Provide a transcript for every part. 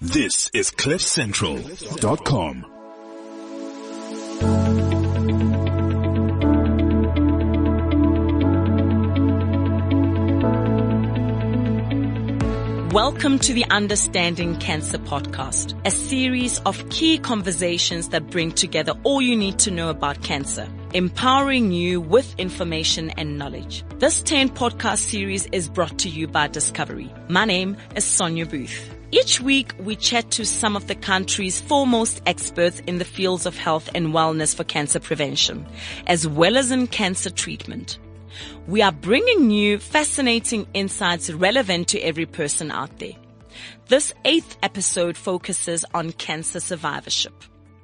This is CliffCentral.com. Welcome to the Understanding Cancer podcast, a series of key conversations that bring together all you need to know about cancer, empowering you with information and knowledge. This 10 podcast series is brought to you by Discovery. My name is Sonia Booth. Each week, we chat to some of the country's foremost experts in the fields of health and wellness for cancer prevention, as well as in cancer treatment. We are bringing you fascinating insights relevant to every person out there. This eighth episode focuses on cancer survivorship.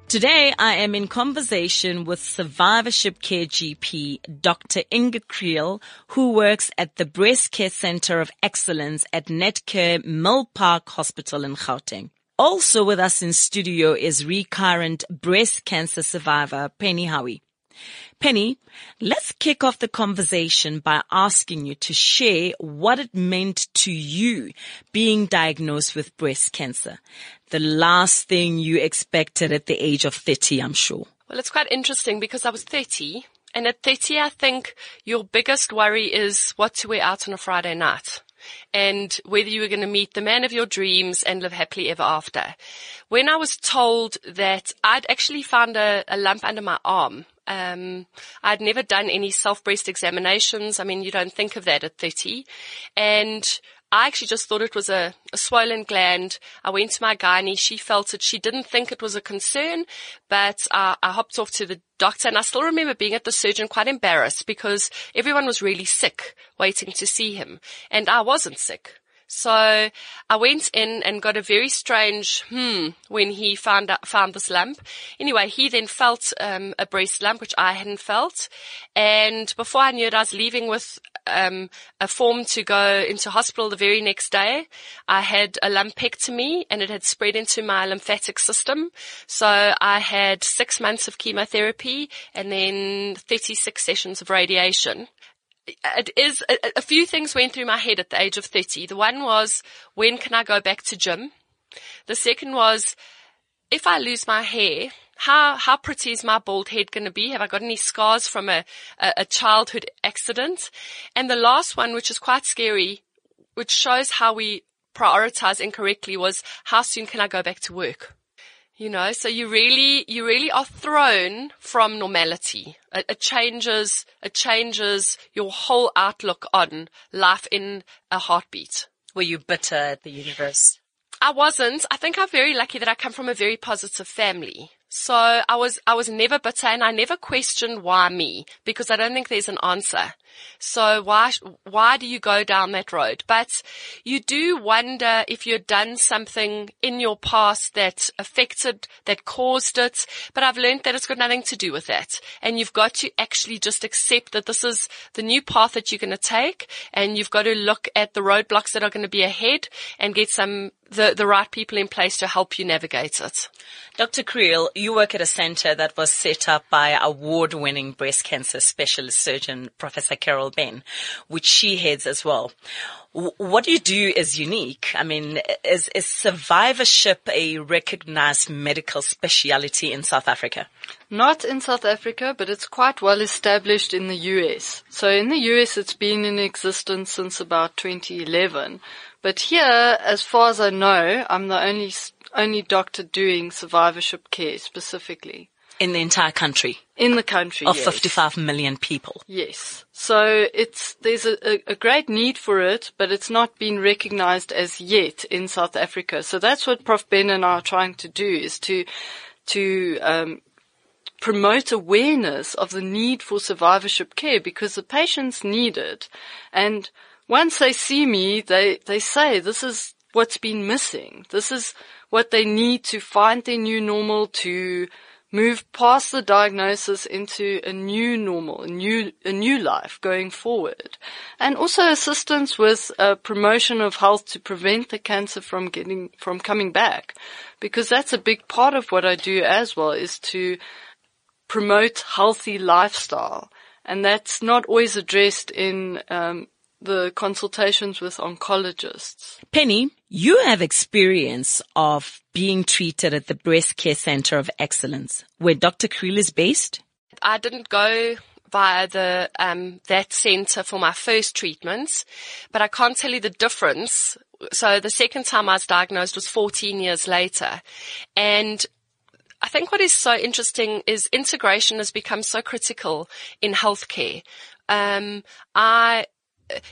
Today, I am in conversation with survivorship care GP, Dr. Inge Kriel, who works at the Breast Care Center of Excellence at Netcare Milpark Hospital in Gauteng. Also with us in studio is recurrent breast cancer survivor, Penny Howie. Penny, let's kick off the conversation by asking you to share what it meant to you being diagnosed with breast cancer. The last thing you expected at the age of 30, I'm sure. Well, it's quite interesting because I was 30 and at 30, I think your biggest worry is what to wear out on a Friday night and whether you were going to meet the man of your dreams and live happily ever after. When I was told that I'd actually found a, a lump under my arm, um, I'd never done any self-breast examinations. I mean, you don't think of that at 30. And I actually just thought it was a, a, swollen gland. I went to my gynae. She felt it. She didn't think it was a concern, but uh, I hopped off to the doctor and I still remember being at the surgeon quite embarrassed because everyone was really sick waiting to see him and I wasn't sick. So I went in and got a very strange hmm when he found out, found this lump. Anyway, he then felt um, a breast lump which I hadn't felt, and before I knew it, I was leaving with um, a form to go into hospital the very next day. I had a lumpectomy and it had spread into my lymphatic system. So I had six months of chemotherapy and then 36 sessions of radiation it is a, a, few things went through my head at the age of 30. The one was, when can I go back to gym? The second was, if I lose my hair, how, how pretty is my bald head going to be? Have I got any scars from a, a, a childhood accident? And the last one, which is quite scary, which shows how we prioritize incorrectly was, how soon can I go back to work? You know, so you really, you really are thrown from normality. It, it, changes, it changes your whole outlook on life in a heartbeat. Were you bitter at the universe? I wasn't. I think I'm very lucky that I come from a very positive family. So I was, I was never bitter and I never questioned why me because I don't think there's an answer. So why, why do you go down that road? But you do wonder if you'd done something in your past that affected, that caused it. But I've learned that it's got nothing to do with that. And you've got to actually just accept that this is the new path that you're going to take. And you've got to look at the roadblocks that are going to be ahead and get some the, the right people in place to help you navigate it. Dr. Kriel, you work at a center that was set up by award-winning breast cancer specialist surgeon, Professor Carol Benn, which she heads as well. What you do is unique. I mean, is, is survivorship a recognized medical speciality in South Africa? Not in South Africa, but it's quite well established in the US. So in the US, it's been in existence since about 2011. But here, as far as I know, I'm the only only doctor doing survivorship care specifically. In the entire country? In the country, Of yes. 55 million people? Yes. So it's, there's a, a, great need for it, but it's not been recognized as yet in South Africa. So that's what Prof. Benn and I are trying to do is to, to, um, promote awareness of the need for survivorship care because the patients need it. And once they see me, they, they say, this is what's been missing. This is what they need to find their new normal to move past the diagnosis into a new normal, a new, a new life going forward. And also assistance with uh, promotion of health to prevent the cancer from getting, from coming back. Because that's a big part of what I do as well is to promote healthy lifestyle. And that's not always addressed in, um, the consultations with oncologists. Penny, you have experience of being treated at the Breast Care Center of Excellence, where Dr. Kriel is based. I didn't go via the um, that center for my first treatments, but I can't tell you the difference. So the second time I was diagnosed was 14 years later, and I think what is so interesting is integration has become so critical in healthcare. Um, I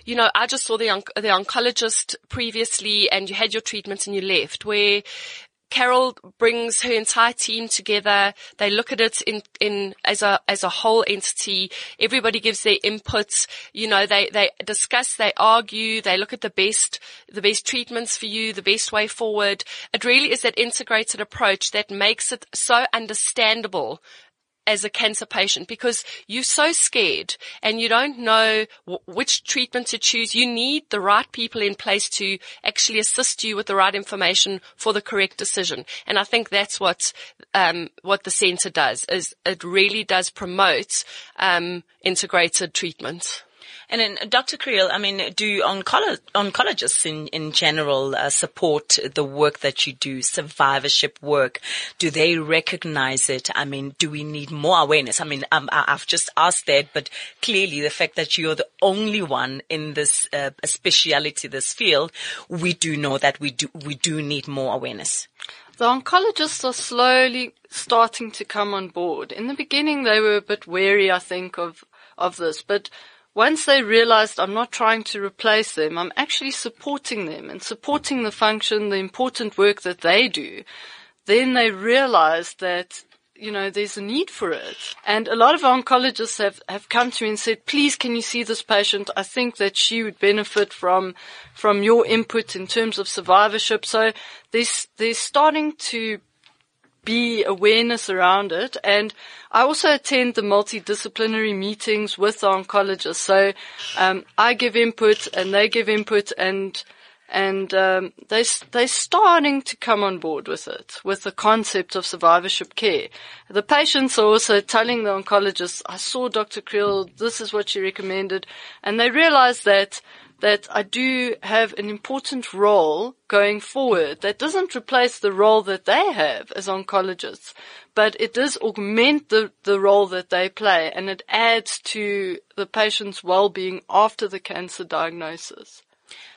you know, I just saw the the oncologist previously, and you had your treatment and you left. Where Carol brings her entire team together. They look at it in, in, as a, as a whole entity. Everybody gives their inputs. You know, they, they discuss, they argue, they look at the best, the best treatments for you, the best way forward. It really is that integrated approach that makes it so understandable as a cancer patient because you're so scared and you don't know w- which treatment to choose. You need the right people in place to actually assist you with the right information for the correct decision. And I think that's what um, what the centre does is it really does promote um, integrated treatment. And then, Dr. Kriel, I mean, do oncolo- oncologists in, in general uh, support the work that you do, survivorship work? Do they recognize it? I mean, do we need more awareness? I mean, um, I've just asked that, but clearly the fact that you're the only one in this uh, speciality, this field, we do know that we do, we do need more awareness. The oncologists are slowly starting to come on board. In the beginning, they were a bit wary, I think, of, of this, but once they realized I'm not trying to replace them, I'm actually supporting them and supporting the function, the important work that they do, then they realized that, you know, there's a need for it. And a lot of oncologists have, have come to me and said, please can you see this patient? I think that she would benefit from, from your input in terms of survivorship. So there's, they're starting to be awareness around it. And I also attend the multidisciplinary meetings with the oncologists. So um, I give input and they give input and and um, they they're starting to come on board with it, with the concept of survivorship care. The patients are also telling the oncologists, "I saw Dr. Kriel. This is what she recommended," and they realize that that I do have an important role going forward that doesn't replace the role that they have as oncologists, but it does augment the, the role that they play and it adds to the patient's well-being after the cancer diagnosis.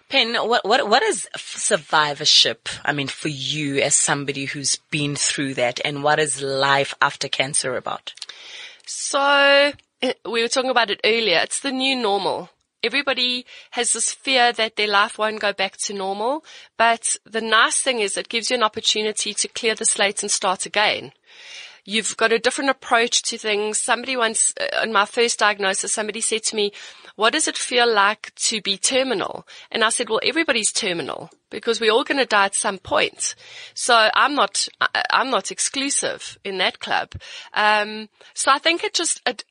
Pen, what, what, what is survivorship? I mean, for you as somebody who's been through that and what is life after cancer about? So, we were talking about it earlier. It's the new normal everybody has this fear that their life won't go back to normal. But the nice thing is it gives you an opportunity to clear the slate and start again. You've got a different approach to things. Somebody once, uh, in my first diagnosis, somebody said to me, what does it feel like to be terminal? And I said, well, everybody's terminal because we're all going to die at some point. So I'm not, I'm not exclusive in that club. Um, so I think it just, it,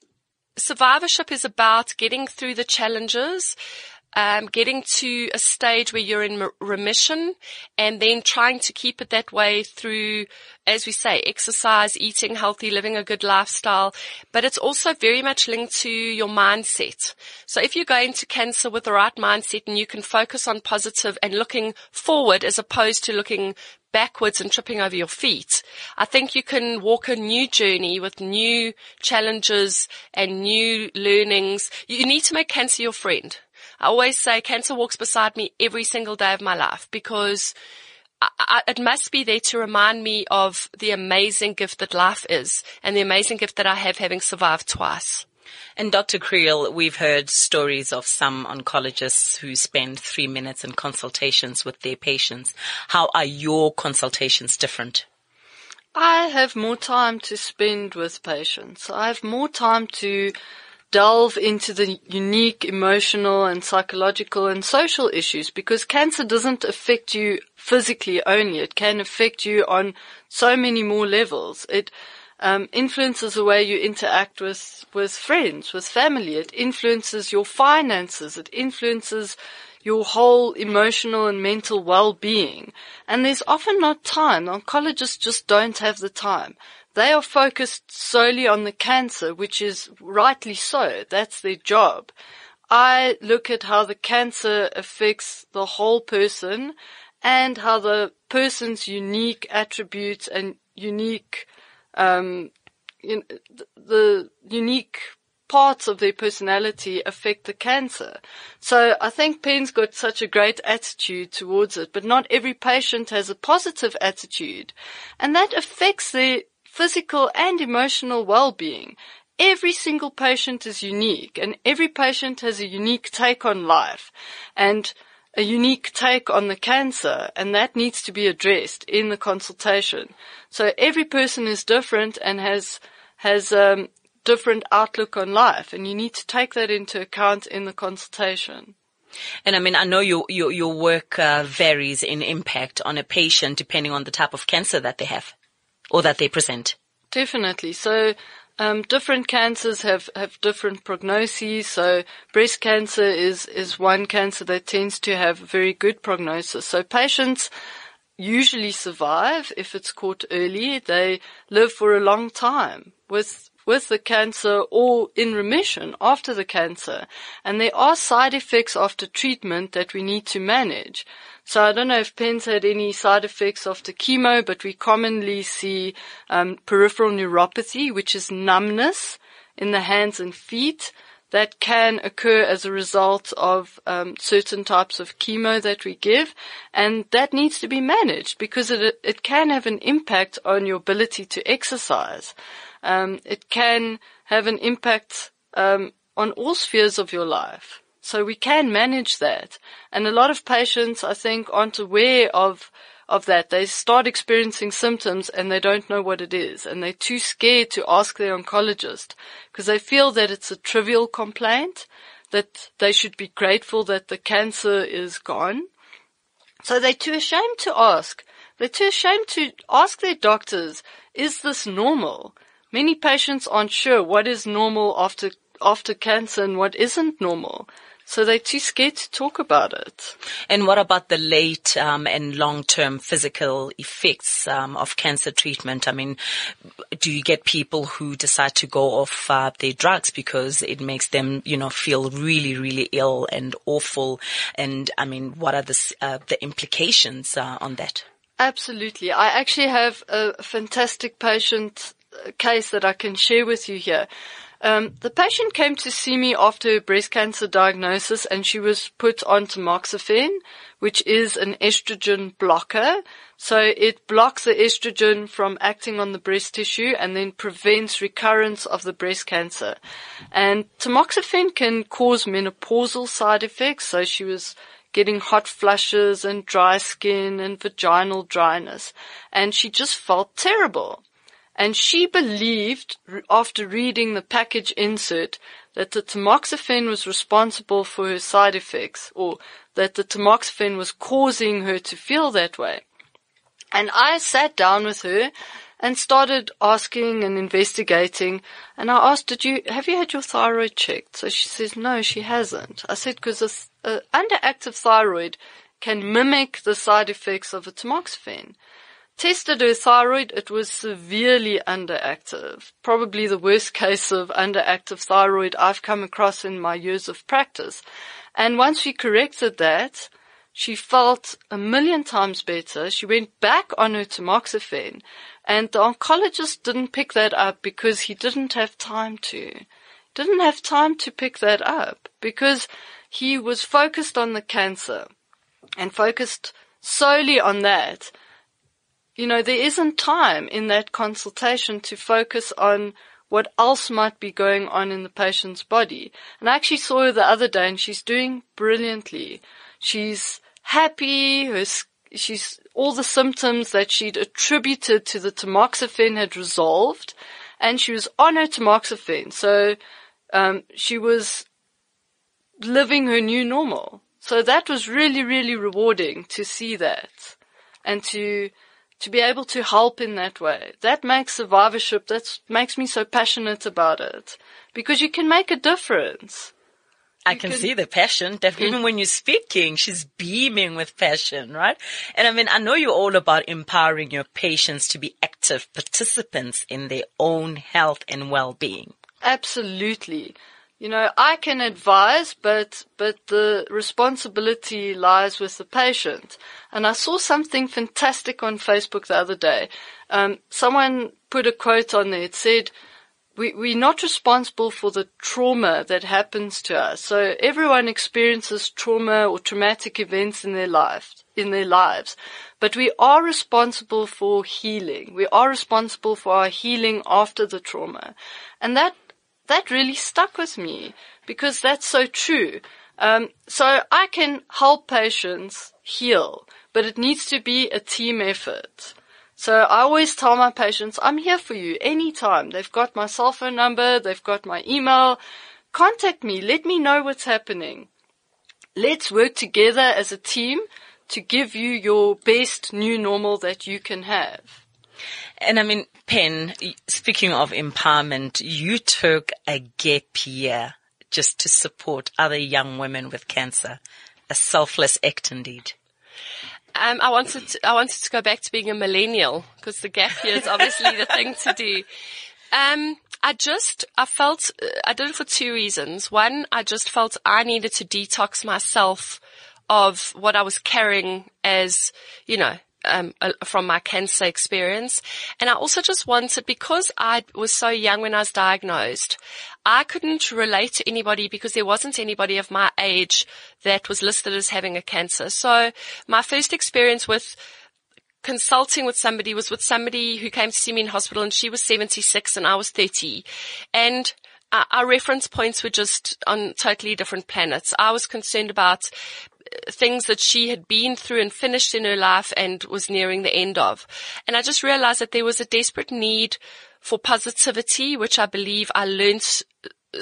survivorship is about getting through the challenges, um, getting to a stage where you're in remission and then trying to keep it that way through, as we say, exercise, eating healthy, living a good lifestyle. But it's also very much linked to your mindset. So if you go into cancer with the right mindset and you can focus on positive and looking forward as opposed to looking backwards and tripping over your feet. I think you can walk a new journey with new challenges and new learnings. You need to make cancer your friend. I always say cancer walks beside me every single day of my life because I, I, it must be there to remind me of the amazing gift that life is and the amazing gift that I have having survived twice. And Dr. Kriel, we've heard stories of some oncologists who spend three minutes in consultations with their patients. How are your consultations different? I have more time to spend with patients. I have more time to delve into the unique emotional and psychological and social issues because cancer doesn't affect you physically only. It can affect you on so many more levels. It um, influences the way you interact with, with friends, with family. It influences your finances. It influences your whole emotional and mental well-being. And there's often not time. Oncologists just don't have the time. They are focused solely on the cancer, which is rightly so. That's their job. I look at how the cancer affects the whole person and how the person's unique attributes and unique, um, the unique parts of their personality affect the cancer. So I think Pen's got such a great attitude towards it, but not every patient has a positive attitude. And that affects their physical and emotional well-being. Every single patient is unique and every patient has a unique take on life and a unique take on the cancer and that needs to be addressed in the consultation. So every person is different and has, has, um, different outlook on life and you need to take that into account in the consultation. And I mean, I know your your, your work uh, varies in impact on a patient depending on the type of cancer that they have or that they present. Definitely. So um, different cancers have, have different prognoses. So breast cancer is, is one cancer that tends to have very good prognosis. So patients usually survive if it's caught early. They live for a long time with, with the cancer or in remission after the cancer. And there are side effects after treatment that we need to manage. So I don't know if Pen's had any side effects after chemo, but we commonly see um, peripheral neuropathy, which is numbness in the hands and feet that can occur as a result of um, certain types of chemo that we give, and that needs to be managed because it it can have an impact on your ability to exercise. Um, it can have an impact um, on all spheres of your life. So we can manage that. And a lot of patients, I think, aren't aware of, of that. They start experiencing symptoms and they don't know what it is. And they're too scared to ask their oncologist because they feel that it's a trivial complaint, that they should be grateful that the cancer is gone. So they're too ashamed to ask. They're too ashamed to ask their doctors, is this normal? Many patients aren't sure what is normal after after cancer and what isn't normal. So they're too scared to talk about it. And what about the late um, and long-term physical effects um, of cancer treatment? I mean, do you get people who decide to go off uh, their drugs because it makes them, you know, feel really, really ill and awful? And I mean, what are the uh, the implications uh, on that? Absolutely. I actually have a fantastic patient uh, case that I can share with you here. Um, the patient came to see me after her breast cancer diagnosis and she was put on tamoxifen, which is an estrogen blocker. So it blocks the estrogen from acting on the breast tissue and then prevents recurrence of the breast cancer. And tamoxifen can cause menopausal side effects. So she was getting hot flushes and dry skin and vaginal dryness. And she just felt terrible. And she believed, after reading the package insert, that the tamoxifen was responsible for her side effects, or that the tamoxifen was causing her to feel that way. And I sat down with her and started asking and investigating. And I asked, did you, have you had your thyroid checked? So she says, no, she hasn't. I said, because an underactive thyroid can mimic the side effects of a tamoxifen. Tested her thyroid, it was severely underactive. Probably the worst case of underactive thyroid I've come across in my years of practice. And once we corrected that, she felt a million times better. She went back on her tamoxifen and the oncologist didn't pick that up because he didn't have time to. Didn't have time to pick that up because he was focused on the cancer and focused solely on that you know, there isn't time in that consultation to focus on what else might be going on in the patient's body. And I actually saw her the other day and she's doing brilliantly. She's happy, her, she's, all the symptoms that she'd attributed to the tamoxifen had resolved and she was on her tamoxifen. So, um, she was living her new normal. So that was really, really rewarding to see that and to, to be able to help in that way. That makes survivorship, that makes me so passionate about it because you can make a difference. I can, can, see the passion. Even mm. when you're speaking, she's beaming with passion, right? And I mean, I know you're all about empowering your patients to be active participants in their own health and well-being. Absolutely. You know, I can advise, but, but the responsibility lies with the patient. And I saw something fantastic on Facebook the other day. Um, someone put a quote on there. It said, we, we're not responsible for the trauma that happens to us. So everyone experiences trauma or traumatic events in their life, in their lives, but we are responsible for healing. We are responsible for our healing after the trauma. And that that really stuck with me because that's so true. Um, so I can help patients heal, but it needs to be a team effort. So I always tell my patients, I'm here for you anytime. They've got my cell phone number, they've got my email. Contact me. Let me know what's happening. Let's work together as a team to give you your best new normal that you can have. And I mean, Pen, speaking of empowerment, you took a gap year just to support other young women with cancer. A selfless act indeed. Um, I wanted to, I wanted to go back to being a millennial because the gap year is obviously the thing to do. Um, I just, I felt, I did it for two reasons. One, I just felt I needed to detox myself of what I was carrying as, you know, um, from my cancer experience. And I also just wanted, because I was so young when I was diagnosed, I couldn't relate to anybody because there wasn't anybody of my age that was listed as having a cancer. So my first experience with consulting with somebody was with somebody who came to see me in hospital and she was 76 and I was 30. And our reference points were just on totally different planets. I was concerned about things that she had been through and finished in her life and was nearing the end of. And I just realized that there was a desperate need for positivity, which I believe I learned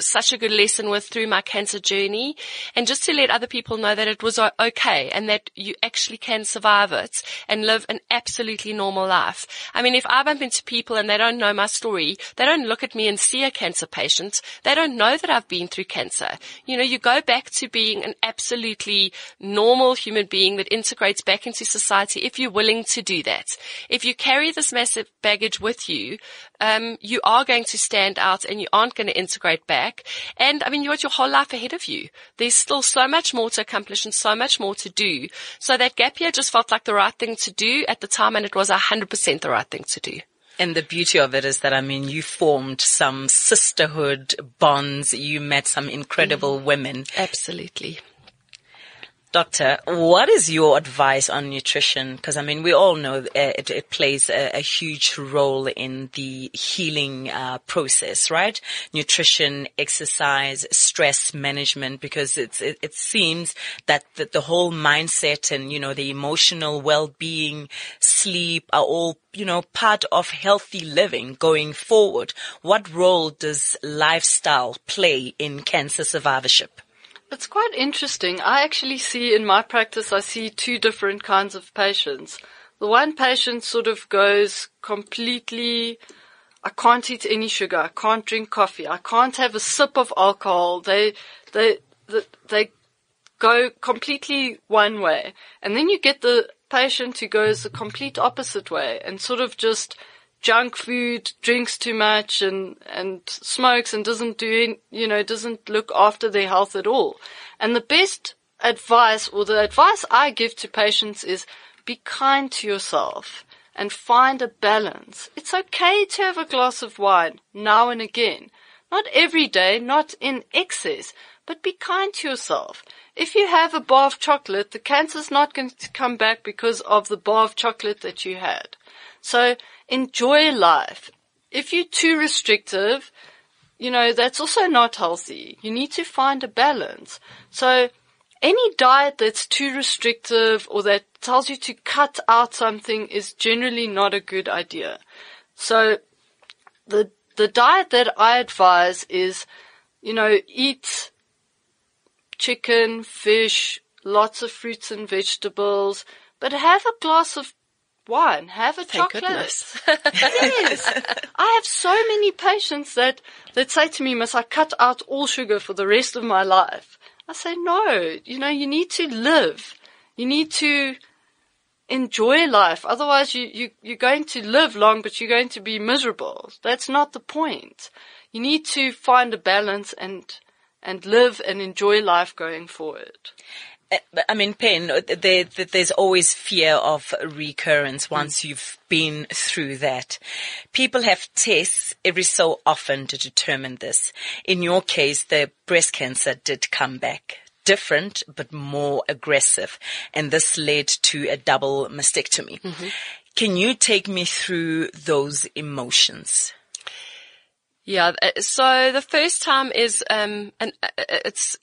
such a good lesson with through my cancer journey and just to let other people know that it was uh, okay and that you actually can survive it and live an absolutely normal life. I mean, if I bump into people and they don't know my story, they don't look at me and see a cancer patient. They don't know that I've been through cancer. You know, you go back to being an absolutely normal human being that integrates back into society if you're willing to do that. If you carry this massive baggage with you, um, you are going to stand out and you aren't going to integrate back. And I mean, you've got your whole life ahead of you. There's still so much more to accomplish and so much more to do. So that gap year just felt like the right thing to do at the time and it was 100% the right thing to do. And the beauty of it is that, I mean, you formed some sisterhood bonds. You met some incredible mm. women. Absolutely. Doctor, what is your advice on nutrition? Because I mean, we all know uh, it, it plays a, a, huge role in the healing uh, process, right? Nutrition, exercise, stress management, because it, it seems that the, the whole mindset and you know the emotional well-being, sleep are all you know part of healthy living going forward. What role does lifestyle play in cancer survivorship? It's quite interesting. I actually see in my practice, I see two different kinds of patients. The one patient sort of goes completely, I can't eat any sugar. I can't drink coffee. I can't have a sip of alcohol. They, they, they, go completely one way. And then you get the patient who goes the complete opposite way and sort of just junk food, drinks too much and, and smokes and doesn't do, you know, doesn't look after their health at all. And the best advice or the advice I give to patients is be kind to yourself and find a balance. It's okay to have a glass of wine now and again. Not every day, not in excess, but be kind to yourself. If you have a bar of chocolate, the cancer's not going to come back because of the bar of chocolate that you had. So enjoy life. If you're too restrictive, you know, that's also not healthy. You need to find a balance. So any diet that's too restrictive or that tells you to cut out something is generally not a good idea. So the, the diet that I advise is, you know, eat chicken, fish, lots of fruits and vegetables, but have a glass of wine, have a Thank chocolate. Goodness. yes. I have so many patients that, that say to me, must I cut out all sugar for the rest of my life? I say, no, you know, you need to live. You need to enjoy life. Otherwise you, you, you're going to live long, but you're going to be miserable. That's not the point. You need to find a balance and, and live and enjoy life going forward. Uh, I mean, Pen, there, there's always fear of recurrence once mm. you've been through that. People have tests every so often to determine this. In your case, the breast cancer did come back different but more aggressive. And this led to a double mastectomy. Mm-hmm. Can you take me through those emotions? Yeah. Uh, so the first time is, um, an, uh, it's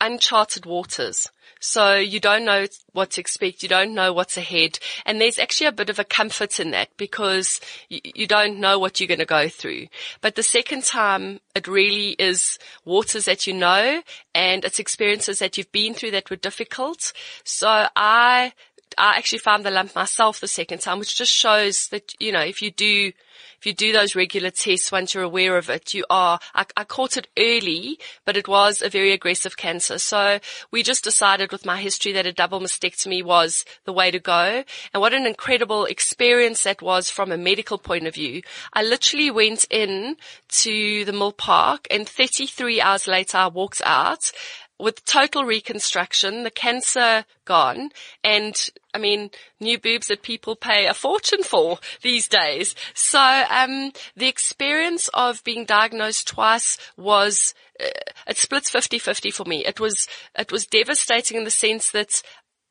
uncharted waters. So you don't know what to expect. You don't know what's ahead. And there's actually a bit of a comfort in that because you, don't know what you're going to go through. But the second time, it really is waters that you know and it's experiences that you've been through that were difficult. So I I actually found the lump myself the second time, which just shows that, you know, if you do, if you do those regular tests, once you're aware of it, you are, I, I caught it early, but it was a very aggressive cancer. So we just decided with my history that a double mastectomy was the way to go. And what an incredible experience that was from a medical point of view. I literally went in to the Milpark and 33 hours later I walked out with total reconstruction, the cancer gone, and I mean, new boobs that people pay a fortune for these days. So, um, the experience of being diagnosed twice was, uh, it splits 50-50 for me. It was, it was devastating in the sense that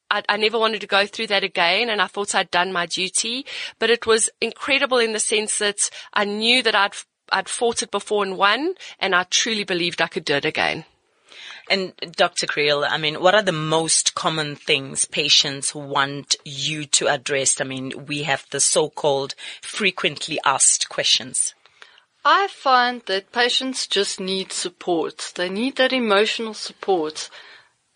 I, I, never wanted to go through that again and I thought I'd done my duty, but it was incredible in the sense that I knew that I'd, I'd fought it before and won and I truly believed I could do it again. And Dr. Kriel, I mean, what are the most common things patients want you to address? I mean, we have the so-called frequently asked questions. I find that patients just need support. They need that emotional support.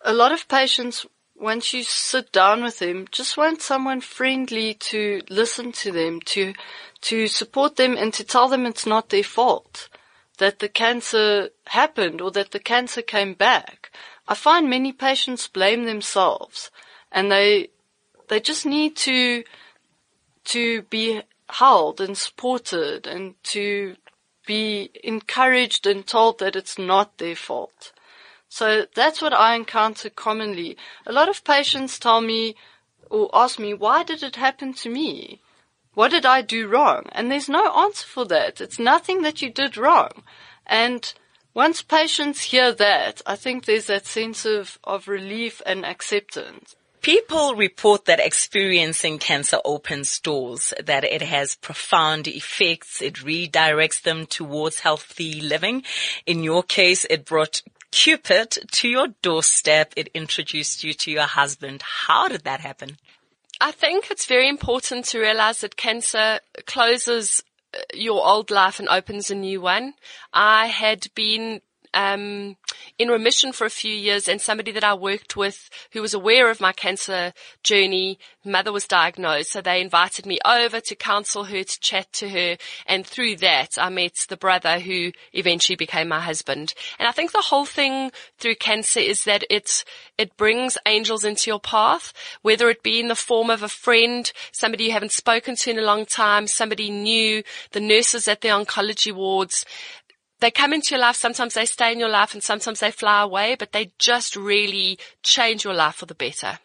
A lot of patients, once you sit down with them, just want someone friendly to listen to them, to, to support them and to tell them it's not their fault that the cancer happened or that the cancer came back. I find many patients blame themselves and they, they just need to, to be held and supported and to be encouraged and told that it's not their fault. So that's what I encounter commonly. A lot of patients tell me or ask me, why did it happen to me? What did I do wrong? And there's no answer for that. It's nothing that you did wrong. And once patients hear that, I think there's that sense of, of relief and acceptance. People report that experiencing cancer opens doors, that it has profound effects. It redirects them towards healthy living. In your case, it brought Cupid to your doorstep. It introduced you to your husband. How did that happen? I think it's very important to realize that cancer closes uh, your old life and opens a new one. I had been um, in remission for a few years and somebody that I worked with who was aware of my cancer journey, mother was diagnosed. So they invited me over to counsel her, to chat to her. And through that, I met the brother who eventually became my husband. And I think the whole thing through cancer is that it, it brings angels into your path, whether it be in the form of a friend, somebody you haven't spoken to in a long time, somebody new, the nurses at the oncology wards, they come into your life. Sometimes they stay in your life and sometimes they fly away, but they just really change your life for the better.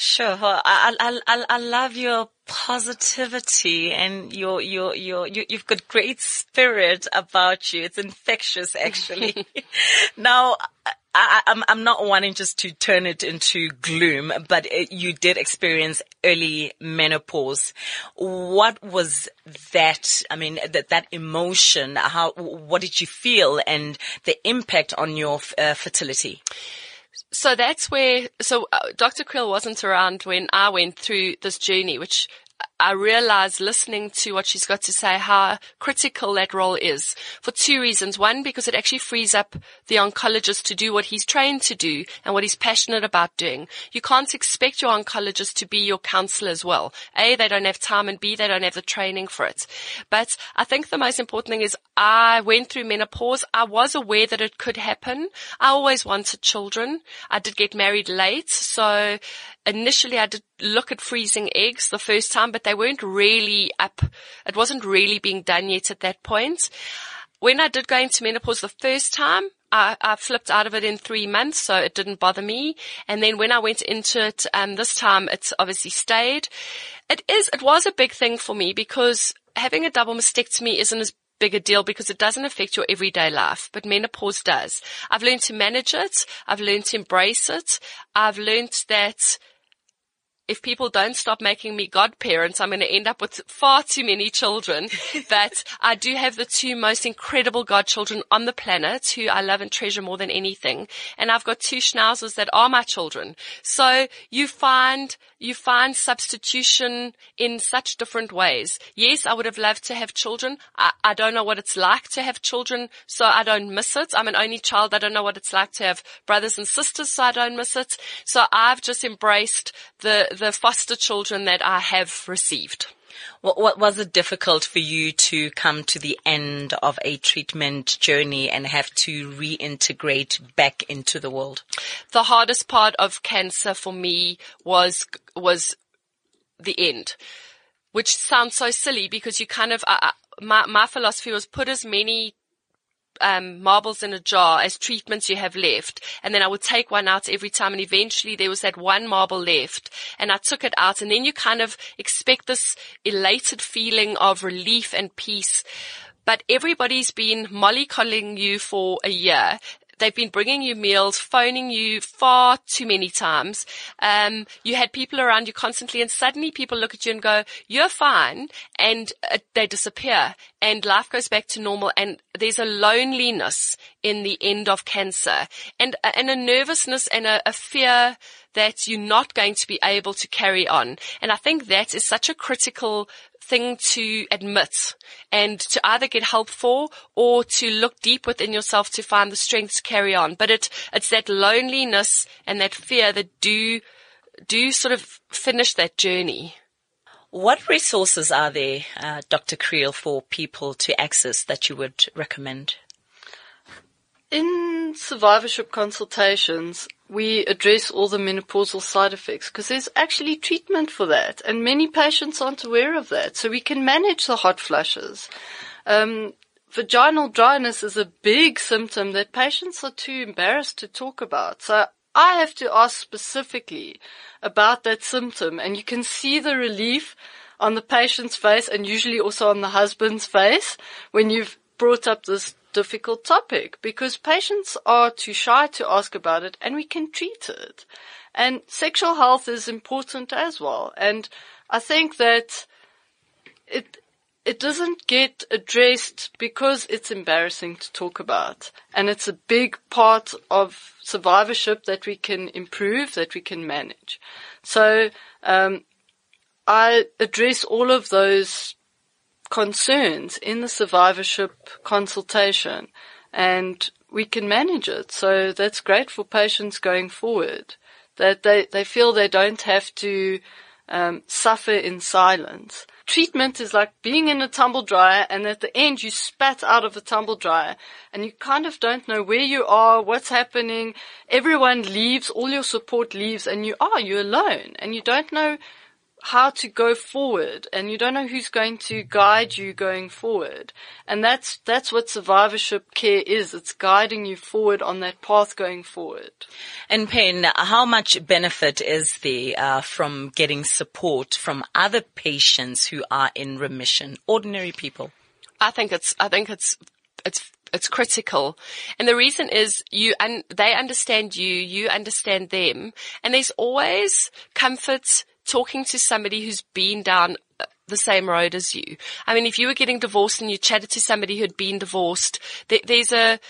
Sure. I, I, I, I love your positivity and your, your, your, you, you've got great spirit about you. It's infectious actually. now, I, am I'm, I'm not wanting just to turn it into gloom, but it, you did experience early menopause. What was that? I mean, that, that emotion, how, what did you feel and the impact on your uh, fertility? So that's where, so uh, Dr. Kriel wasn't around when I went through this journey, which I realize listening to what she's got to say how critical that role is for two reasons. One, because it actually frees up the oncologist to do what he's trained to do and what he's passionate about doing. You can't expect your oncologist to be your counselor as well. A, they don't have time and B, they don't have the training for it. But I think the most important thing is I went through menopause. I was aware that it could happen. I always wanted children. I did get married late. So initially I did look at freezing eggs the first time, but they weren't really up. It wasn't really being done yet at that point. When I did go into menopause the first time, I, I, flipped out of it in three months, so it didn't bother me. And then when I went into it, um, this time it's obviously stayed. It is, it was a big thing for me because having a double mastectomy isn't as big a deal because it doesn't affect your everyday life, but menopause does. I've learned to manage it. I've learned to embrace it. I've learned that if people don't stop making me godparents, I'm going to end up with far too many children. but I do have the two most incredible godchildren on the planet who I love and treasure more than anything. And I've got two schnauzers that are my children. So you find, you find substitution in such different ways. Yes, I would have loved to have children. I, I don't know what it's like to have children, so I don't miss it. I'm an only child. I don't know what it's like to have brothers and sisters, so I don't miss it. So I've just embraced the, the foster children that I have received. What, what, was it difficult for you to come to the end of a treatment journey and have to reintegrate back into the world? The hardest part of cancer for me was, was the end, which sounds so silly because you kind of, uh, my, my philosophy was put as many um, marbles in a jar as treatments you have left. And then I would take one out every time. And eventually there was that one marble left and I took it out. And then you kind of expect this elated feeling of relief and peace but everybody's been mollycoddling you for a year They've been bringing you meals, phoning you far too many times. Um, you had people around you constantly and suddenly people look at you and go, you're fine. And uh, they disappear and life goes back to normal. And there's a loneliness in the end of cancer and, uh, and a nervousness and a, a fear that you're not going to be able to carry on. And I think that is such a critical thing to admit and to either get help for or to look deep within yourself to find the strength to carry on. But it, it's that loneliness and that fear that do, do sort of finish that journey. What resources are there, uh, Dr. Kriel, for people to access that you would recommend? In survivorship consultations, we address all the menopausal side effects because there's actually treatment for that and many patients aren't aware of that. So we can manage the hot flushes. Um, vaginal dryness is a big symptom that patients are too embarrassed to talk about. So I have to ask specifically about that symptom and you can see the relief on the patient's face and usually also on the husband's face when you've brought up this difficult topic because patients are too shy to ask about it and we can treat it. And sexual health is important as well. And I think that it, it doesn't get addressed because it's embarrassing to talk about. And it's a big part of survivorship that we can improve, that we can manage. So, um, I address all of those concerns in the survivorship consultation and we can manage it. So that's great for patients going forward that they, they feel they don't have to um, suffer in silence. Treatment is like being in a tumble dryer and at the end you spat out of the tumble dryer and you kind of don't know where you are, what's happening. Everyone leaves, all your support leaves and you are, you're alone and you don't know how to go forward and you don't know who's going to guide you going forward. And that's, that's what survivorship care is. It's guiding you forward on that path going forward. And Pen, how much benefit is there uh, from getting support from other patients who are in remission, ordinary people? I think it's, I think it's, it's it's critical. And the reason is you and they understand you, you understand them, and there's always comfort talking to somebody who's been down uh, the same road as you. I mean, if you were getting divorced and you chatted to somebody who'd been divorced, there, there's a,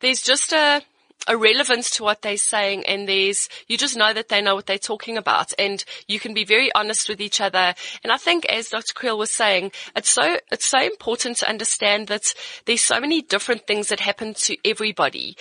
there's just a, a relevance to what they're saying and there's, you just know that they know what they're talking about and you can be very honest with each other. And I think as Dr. Kriel was saying, it's so, it's so important to understand that there's so many different things that happen to everybody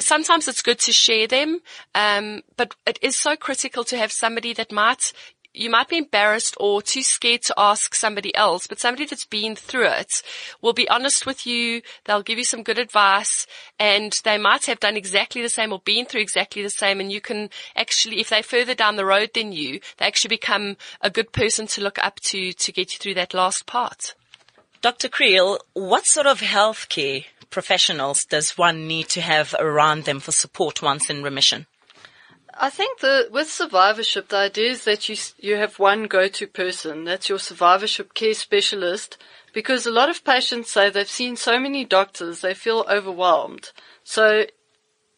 sometimes it's good to share them, um, but it is so critical to have somebody that might you might be embarrassed or too scared to ask somebody else, but somebody that's been through it will be honest with you. They'll give you some good advice and they might have done exactly the same or been through exactly the same. And you can actually, if they're further down the road than you, they actually become a good person to look up to to get you through that last part. Dr. Kriel, what sort of health care professionals does one need to have around them for support once in remission? I think the with survivorship, the idea is that you you have one go-to person. That's your survivorship care specialist. Because a lot of patients say they've seen so many doctors, they feel overwhelmed. So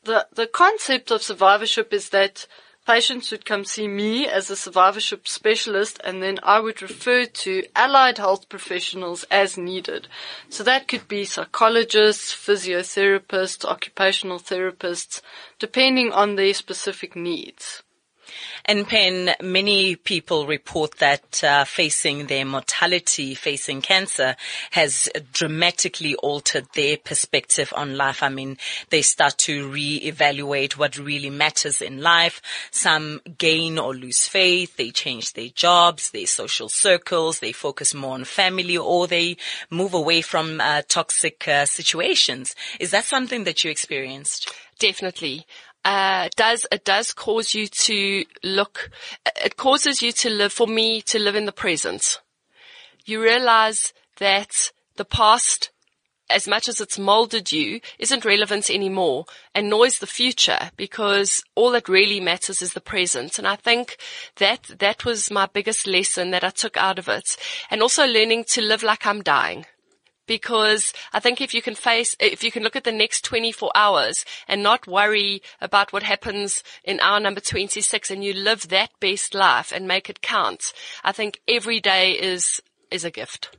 the the concept of survivorship is that patients would come see me as a survivorship specialist and then I would refer to allied health professionals as needed. So that could be psychologists, physiotherapists, occupational therapists, depending on their specific needs. And Pen, many people report that uh, facing their mortality, facing cancer, has dramatically altered their perspective on life. I mean, they start to re-evaluate what really matters in life. Some gain or lose faith. They change their jobs, their social circles. They focus more on family, or they move away from uh, toxic uh, situations. Is that something that you experienced? Definitely uh, does it does cause you to look. It causes you to live. For me, to live in the present. You realize that the past, as much as it's molded you, isn't relevant anymore, and nor is the future, because all that really matters is the present. And I think that that was my biggest lesson that I took out of it, and also learning to live like I'm dying because I think if you can face, if you can look at the next 24 hours and not worry about what happens in hour number 26 and you live that best life and make it count, I think every day is, is a gift.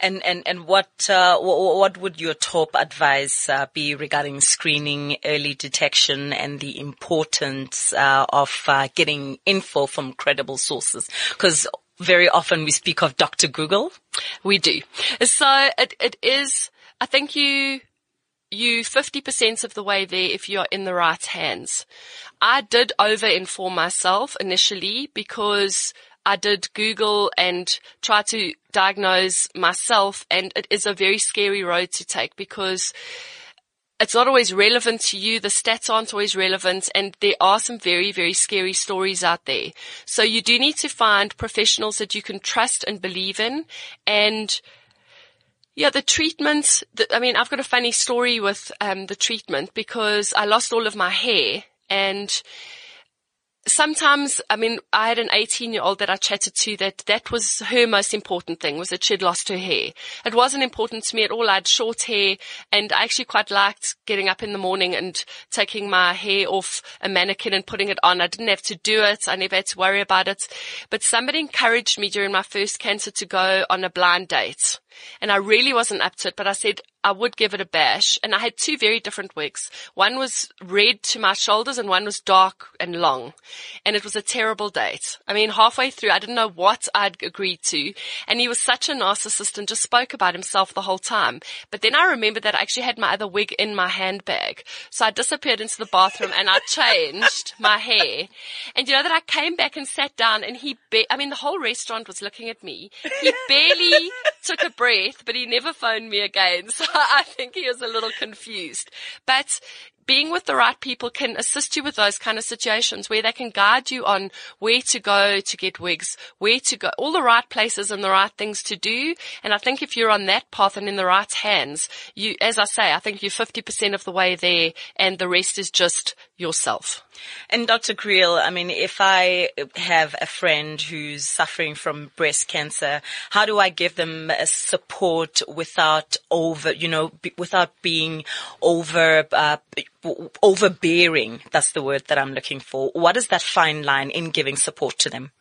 And and and what uh, what would your top advice uh, be regarding screening, early detection, and the importance uh, of uh, getting info from credible sources? Because very often we speak of Dr. Google. We do. So it, it is, I think you, you 50% of the way there if you're in the right hands. I did over inform myself initially because I did Google and try to diagnose myself and it is a very scary road to take because it's not always relevant to you. The stats aren't always relevant and there are some very, very scary stories out there. So you do need to find professionals that you can trust and believe in and yeah, the treatment, the, I mean, I've got a funny story with um, the treatment because I lost all of my hair and sometimes, I mean, I had an 18 year old that I chatted to that that was her most important thing was that she'd lost her hair. It wasn't important to me at all. I had short hair and I actually quite liked getting up in the morning and taking my hair off a mannequin and putting it on. I didn't have to do it. I never had to worry about it. But somebody encouraged me during my first cancer to go on a blind date. And I really wasn't up to it, but I said, I would give it a bash. And I had two very different wigs. One was red to my shoulders and one was dark and long. And it was a terrible date. I mean, halfway through, I didn't know what I'd agreed to. And he was such a narcissist and just spoke about himself the whole time. But then I remembered that I actually had my other wig in my handbag. So I disappeared into the bathroom and I changed my hair. And you know that I came back and sat down and he, ba- I mean, the whole restaurant was looking at me. He barely took a breath, but he never phoned me again. So I think he was a little confused. But being with the right people can assist you with those kind of situations where they can guide you on where to go to get wigs, where to go, all the right places and the right things to do. And I think if you're on that path and in the right hands, you, as I say, I think you're 50% of the way there and the rest is just yourself. And Dr. Kriel, I mean, if I have a friend who's suffering from breast cancer, how do I give them support without over, you know, without being over, uh, overbearing? That's the word that I'm looking for. What is that fine line in giving support to them?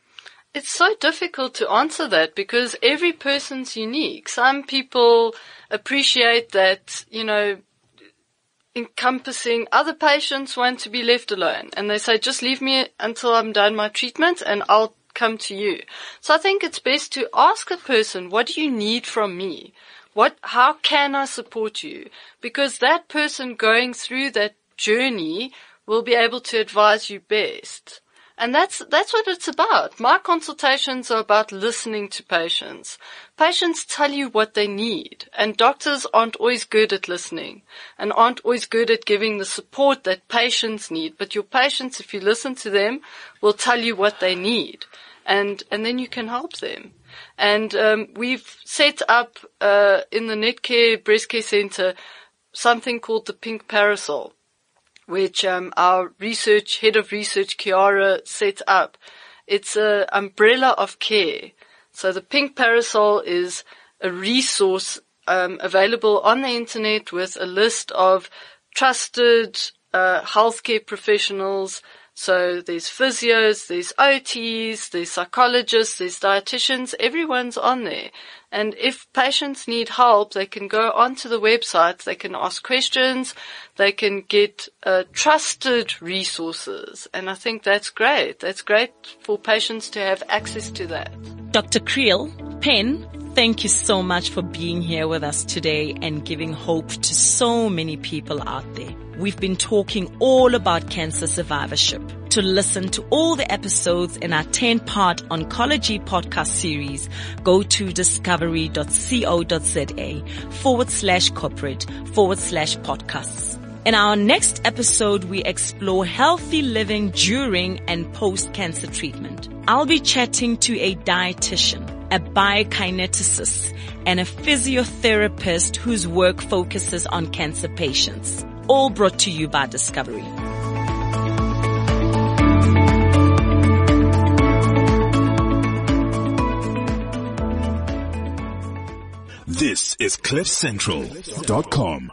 It's so difficult to answer that because every person's unique. Some people appreciate that, you know, encompassing other patients want to be left alone and they say, just leave me until I'm done my treatment and I'll come to you. So I think it's best to ask a person, what do you need from me? What, how can I support you? Because that person going through that journey will be able to advise you best. And that's, that's what it's about. My consultations are about listening to patients. Patients tell you what they need and doctors aren't always good at listening and aren't always good at giving the support that patients need. But your patients, if you listen to them, will tell you what they need and, and then you can help them. And, um, we've set up, uh, in the Netcare Breast Care Center something called the pink parasol, which um, our research head of research Kiara set up. It's an umbrella of care. So the pink parasol is a resource um, available on the internet with a list of trusted uh, healthcare professionals. So there's physios, there's OTs, there's psychologists, there's dietitians. Everyone's on there. And if patients need help, they can go onto the website, they can ask questions, they can get uh, trusted resources. And I think that's great. That's great for patients to have access to that. Dr. Kriel, Pen, thank you so much for being here with us today and giving hope to so many people out there. We've been talking all about cancer survivorship. To listen to all the episodes in our 10 part oncology podcast series, go to discovery.co.za forward slash corporate forward slash podcasts. In our next episode, we explore healthy living during and post cancer treatment. I'll be chatting to a dietitian, a biokineticist, and a physiotherapist whose work focuses on cancer patients. All brought to you by Discovery. This is CliffCentral.com.